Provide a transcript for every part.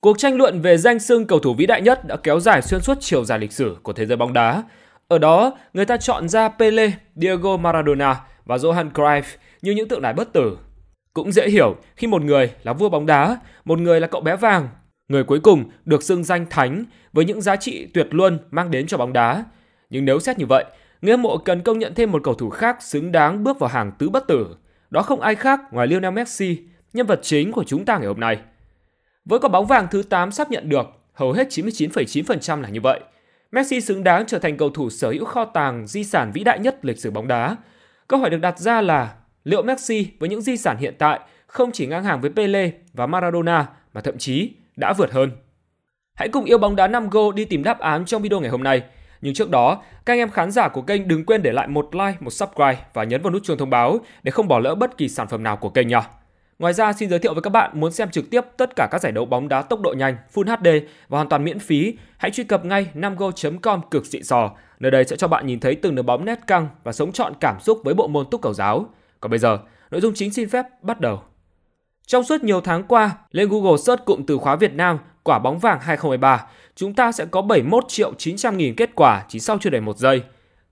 Cuộc tranh luận về danh xưng cầu thủ vĩ đại nhất đã kéo dài xuyên suốt chiều dài lịch sử của thế giới bóng đá. Ở đó, người ta chọn ra Pele, Diego Maradona và Johan Cruyff như những tượng đài bất tử. Cũng dễ hiểu khi một người là vua bóng đá, một người là cậu bé vàng, người cuối cùng được xưng danh thánh với những giá trị tuyệt luân mang đến cho bóng đá. Nhưng nếu xét như vậy, người hâm mộ cần công nhận thêm một cầu thủ khác xứng đáng bước vào hàng tứ bất tử. Đó không ai khác ngoài Lionel Messi, nhân vật chính của chúng ta ngày hôm nay. Với quả bóng vàng thứ 8 sắp nhận được, hầu hết 99,9% là như vậy. Messi xứng đáng trở thành cầu thủ sở hữu kho tàng di sản vĩ đại nhất lịch sử bóng đá. Câu hỏi được đặt ra là liệu Messi với những di sản hiện tại không chỉ ngang hàng với Pele và Maradona mà thậm chí đã vượt hơn. Hãy cùng yêu bóng đá 5 go đi tìm đáp án trong video ngày hôm nay. Nhưng trước đó, các anh em khán giả của kênh đừng quên để lại một like, một subscribe và nhấn vào nút chuông thông báo để không bỏ lỡ bất kỳ sản phẩm nào của kênh nha. Ngoài ra, xin giới thiệu với các bạn muốn xem trực tiếp tất cả các giải đấu bóng đá tốc độ nhanh, Full HD và hoàn toàn miễn phí, hãy truy cập ngay 5go.com cực xịn sò. Nơi đây sẽ cho bạn nhìn thấy từng đường bóng nét căng và sống trọn cảm xúc với bộ môn túc cầu giáo. Còn bây giờ, nội dung chính xin phép bắt đầu. Trong suốt nhiều tháng qua, lên Google search cụm từ khóa Việt Nam quả bóng vàng 2013, chúng ta sẽ có 71 triệu 900 nghìn kết quả chỉ sau chưa đầy một giây.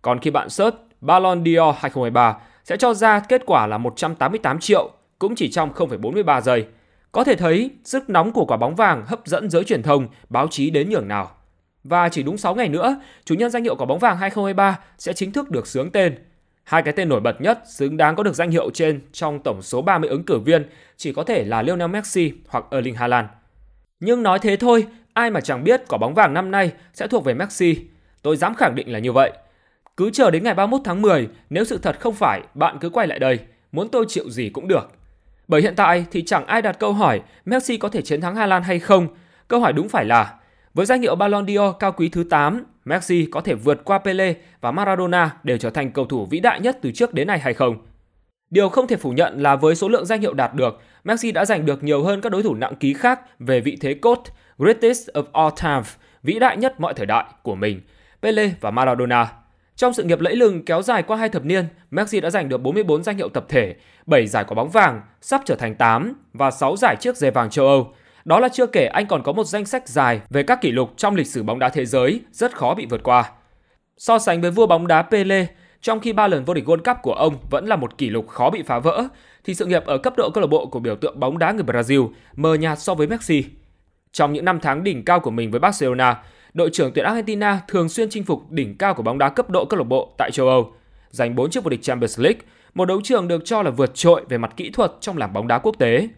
Còn khi bạn search Ballon d'Or 2013 sẽ cho ra kết quả là 188 triệu, cũng chỉ trong 0,43 giây. Có thể thấy sức nóng của quả bóng vàng hấp dẫn giới truyền thông, báo chí đến nhường nào. Và chỉ đúng 6 ngày nữa, chủ nhân danh hiệu quả bóng vàng 2023 sẽ chính thức được sướng tên. Hai cái tên nổi bật nhất xứng đáng có được danh hiệu trên trong tổng số 30 ứng cử viên chỉ có thể là Lionel Messi hoặc Erling Haaland. Nhưng nói thế thôi, ai mà chẳng biết quả bóng vàng năm nay sẽ thuộc về Messi. Tôi dám khẳng định là như vậy. Cứ chờ đến ngày 31 tháng 10, nếu sự thật không phải, bạn cứ quay lại đây, muốn tôi chịu gì cũng được. Bởi hiện tại thì chẳng ai đặt câu hỏi Messi có thể chiến thắng Hà Lan hay không. Câu hỏi đúng phải là với danh hiệu Ballon d'Or cao quý thứ 8, Messi có thể vượt qua Pele và Maradona để trở thành cầu thủ vĩ đại nhất từ trước đến nay hay không? Điều không thể phủ nhận là với số lượng danh hiệu đạt được, Messi đã giành được nhiều hơn các đối thủ nặng ký khác về vị thế cốt greatest of all time, vĩ đại nhất mọi thời đại của mình, Pele và Maradona. Trong sự nghiệp lẫy lừng kéo dài qua hai thập niên, Messi đã giành được 44 danh hiệu tập thể, 7 giải quả bóng vàng, sắp trở thành 8 và 6 giải chiếc giày vàng châu Âu. Đó là chưa kể anh còn có một danh sách dài về các kỷ lục trong lịch sử bóng đá thế giới rất khó bị vượt qua. So sánh với vua bóng đá Pele, trong khi ba lần vô địch World Cup của ông vẫn là một kỷ lục khó bị phá vỡ, thì sự nghiệp ở cấp độ câu lạc bộ của biểu tượng bóng đá người Brazil mờ nhạt so với Messi. Trong những năm tháng đỉnh cao của mình với Barcelona, đội trưởng tuyển Argentina thường xuyên chinh phục đỉnh cao của bóng đá cấp độ câu lạc bộ tại châu Âu, giành 4 chiếc vô địch Champions League, một đấu trường được cho là vượt trội về mặt kỹ thuật trong làng bóng đá quốc tế.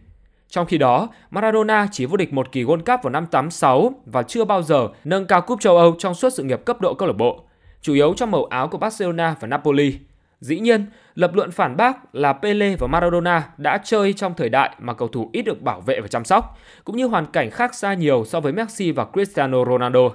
Trong khi đó, Maradona chỉ vô địch một kỳ World Cup vào năm 86 và chưa bao giờ nâng cao cúp châu Âu trong suốt sự nghiệp cấp độ câu lạc bộ, chủ yếu trong màu áo của Barcelona và Napoli. Dĩ nhiên, lập luận phản bác là Pele và Maradona đã chơi trong thời đại mà cầu thủ ít được bảo vệ và chăm sóc, cũng như hoàn cảnh khác xa nhiều so với Messi và Cristiano Ronaldo.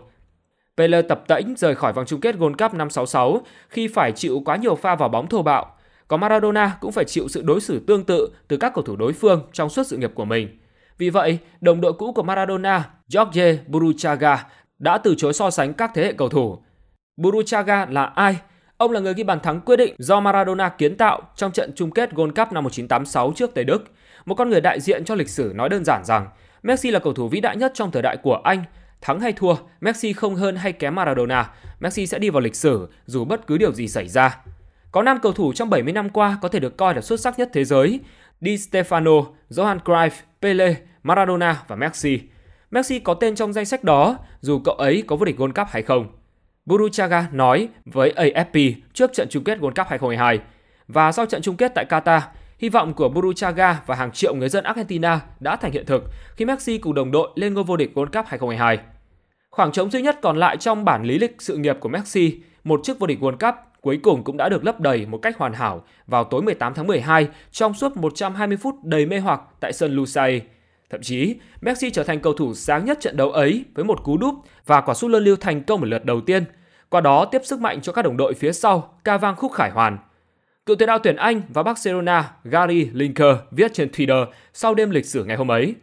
Pele tập tễnh rời khỏi vòng chung kết World Cup năm 66 khi phải chịu quá nhiều pha vào bóng thô bạo. Còn Maradona cũng phải chịu sự đối xử tương tự từ các cầu thủ đối phương trong suốt sự nghiệp của mình. Vì vậy, đồng đội cũ của Maradona, Jorge Buruchaga, đã từ chối so sánh các thế hệ cầu thủ. Buruchaga là ai? Ông là người ghi bàn thắng quyết định do Maradona kiến tạo trong trận chung kết World Cup năm 1986 trước Tây Đức. Một con người đại diện cho lịch sử nói đơn giản rằng Messi là cầu thủ vĩ đại nhất trong thời đại của anh Thắng hay thua, Messi không hơn hay kém Maradona, Messi sẽ đi vào lịch sử dù bất cứ điều gì xảy ra. Có 5 cầu thủ trong 70 năm qua có thể được coi là xuất sắc nhất thế giới. Di Stefano, Johan Cruyff, Pele, Maradona và Messi. Messi có tên trong danh sách đó dù cậu ấy có vô địch World Cup hay không. Buruchaga nói với AFP trước trận chung kết World Cup 2022 và sau trận chung kết tại Qatar, hy vọng của Buruchaga và hàng triệu người dân Argentina đã thành hiện thực khi Messi cùng đồng đội lên ngôi vô địch World Cup 2022. Khoảng trống duy nhất còn lại trong bản lý lịch sự nghiệp của Messi, một chức vô địch World Cup cuối cùng cũng đã được lấp đầy một cách hoàn hảo vào tối 18 tháng 12 trong suốt 120 phút đầy mê hoặc tại sân Lusail. Thậm chí, Messi trở thành cầu thủ sáng nhất trận đấu ấy với một cú đúp và quả sút luân lưu thành công ở lượt đầu tiên. Qua đó tiếp sức mạnh cho các đồng đội phía sau, ca vang khúc khải hoàn. Cựu tiền đạo tuyển Anh và Barcelona Gary Linker viết trên Twitter sau đêm lịch sử ngày hôm ấy.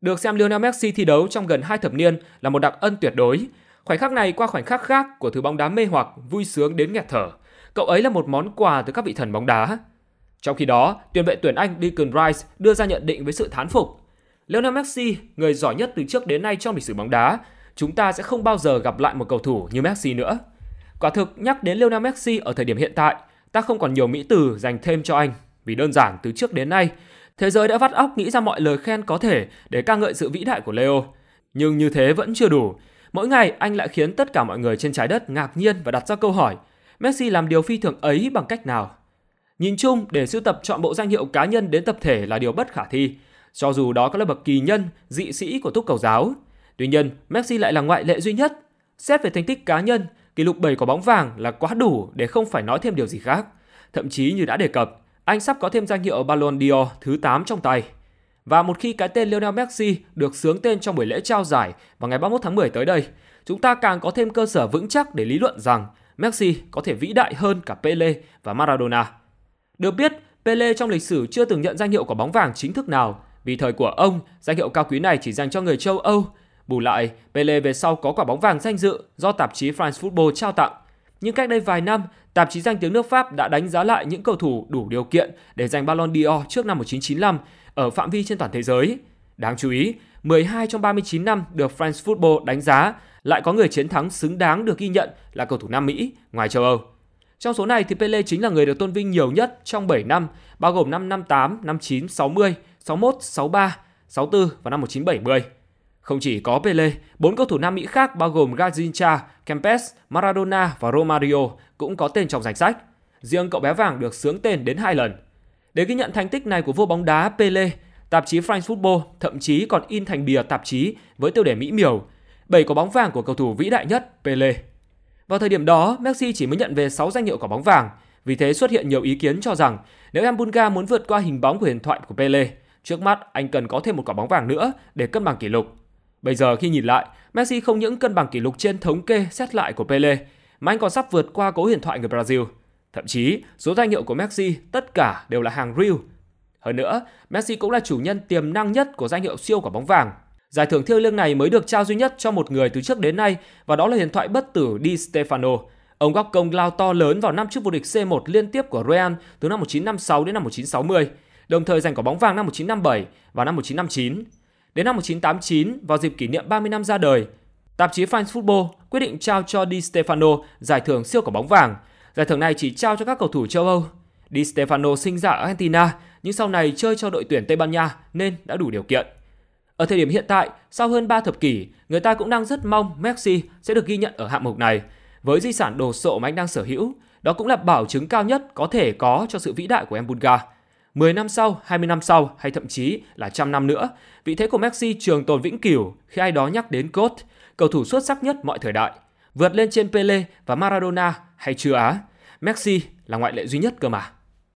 Được xem Lionel Messi thi đấu trong gần hai thập niên là một đặc ân tuyệt đối. Khoảnh khắc này qua khoảnh khắc khác của thứ bóng đá mê hoặc, vui sướng đến nghẹt thở. Cậu ấy là một món quà từ các vị thần bóng đá. Trong khi đó, tuyển vệ tuyển Anh Declan Rice đưa ra nhận định với sự thán phục. Lionel Messi, người giỏi nhất từ trước đến nay trong lịch sử bóng đá, chúng ta sẽ không bao giờ gặp lại một cầu thủ như Messi nữa. Quả thực nhắc đến Lionel Messi ở thời điểm hiện tại, ta không còn nhiều mỹ từ dành thêm cho anh vì đơn giản từ trước đến nay, thế giới đã vắt óc nghĩ ra mọi lời khen có thể để ca ngợi sự vĩ đại của Leo. Nhưng như thế vẫn chưa đủ. Mỗi ngày anh lại khiến tất cả mọi người trên trái đất ngạc nhiên và đặt ra câu hỏi Messi làm điều phi thường ấy bằng cách nào? Nhìn chung, để sưu tập chọn bộ danh hiệu cá nhân đến tập thể là điều bất khả thi, cho dù đó có là bậc kỳ nhân, dị sĩ của túc cầu giáo. Tuy nhiên, Messi lại là ngoại lệ duy nhất. Xét về thành tích cá nhân, kỷ lục 7 quả bóng vàng là quá đủ để không phải nói thêm điều gì khác. Thậm chí như đã đề cập, anh sắp có thêm danh hiệu Ballon d'Or thứ 8 trong tay. Và một khi cái tên Lionel Messi được sướng tên trong buổi lễ trao giải vào ngày 31 tháng 10 tới đây, chúng ta càng có thêm cơ sở vững chắc để lý luận rằng Messi có thể vĩ đại hơn cả Pele và Maradona. Được biết, Pele trong lịch sử chưa từng nhận danh hiệu quả bóng vàng chính thức nào, vì thời của ông, danh hiệu cao quý này chỉ dành cho người châu Âu. Bù lại, Pele về sau có quả bóng vàng danh dự do tạp chí France Football trao tặng. Nhưng cách đây vài năm, tạp chí danh tiếng nước Pháp đã đánh giá lại những cầu thủ đủ điều kiện để giành Ballon d'Or trước năm 1995 ở phạm vi trên toàn thế giới. Đáng chú ý, 12 trong 39 năm được France Football đánh giá lại có người chiến thắng xứng đáng được ghi nhận là cầu thủ Nam Mỹ ngoài châu Âu. Trong số này thì Pele chính là người được tôn vinh nhiều nhất trong 7 năm, bao gồm năm 58, 59, 60, 61, 63, 64 và năm 1970. Không chỉ có Pele, bốn cầu thủ Nam Mỹ khác bao gồm Gazincha, Kempes, Maradona và Romario cũng có tên trong danh sách. Riêng cậu bé vàng được sướng tên đến hai lần. Để ghi nhận thành tích này của vua bóng đá Pele, tạp chí France Football thậm chí còn in thành bìa tạp chí với tiêu đề mỹ miều bảy quả bóng vàng của cầu thủ vĩ đại nhất Pele. Vào thời điểm đó, Messi chỉ mới nhận về 6 danh hiệu quả bóng vàng, vì thế xuất hiện nhiều ý kiến cho rằng nếu Mbunga muốn vượt qua hình bóng của huyền thoại của Pele, trước mắt anh cần có thêm một quả bóng vàng nữa để cân bằng kỷ lục. Bây giờ khi nhìn lại, Messi không những cân bằng kỷ lục trên thống kê xét lại của Pele, mà anh còn sắp vượt qua cố huyền thoại người Brazil. Thậm chí, số danh hiệu của Messi tất cả đều là hàng real. Hơn nữa, Messi cũng là chủ nhân tiềm năng nhất của danh hiệu siêu quả bóng vàng. Giải thưởng thiêng liêng này mới được trao duy nhất cho một người từ trước đến nay và đó là huyền thoại bất tử Di Stefano. Ông góp công lao to lớn vào năm chức vô địch C1 liên tiếp của Real từ năm 1956 đến năm 1960, đồng thời giành quả bóng vàng năm 1957 và năm 1959. Đến năm 1989, vào dịp kỷ niệm 30 năm ra đời, tạp chí France Football quyết định trao cho Di Stefano giải thưởng siêu quả bóng vàng. Giải thưởng này chỉ trao cho các cầu thủ châu Âu. Di Stefano sinh ra ở Argentina, nhưng sau này chơi cho đội tuyển Tây Ban Nha nên đã đủ điều kiện. Ở thời điểm hiện tại, sau hơn 3 thập kỷ, người ta cũng đang rất mong Messi sẽ được ghi nhận ở hạng mục này. Với di sản đồ sộ mà anh đang sở hữu, đó cũng là bảo chứng cao nhất có thể có cho sự vĩ đại của em Bulga. 10 năm sau, 20 năm sau hay thậm chí là trăm năm nữa, vị thế của Messi trường tồn vĩnh cửu khi ai đó nhắc đến GOAT, cầu thủ xuất sắc nhất mọi thời đại, vượt lên trên Pele và Maradona hay chưa Á. Messi là ngoại lệ duy nhất cơ mà.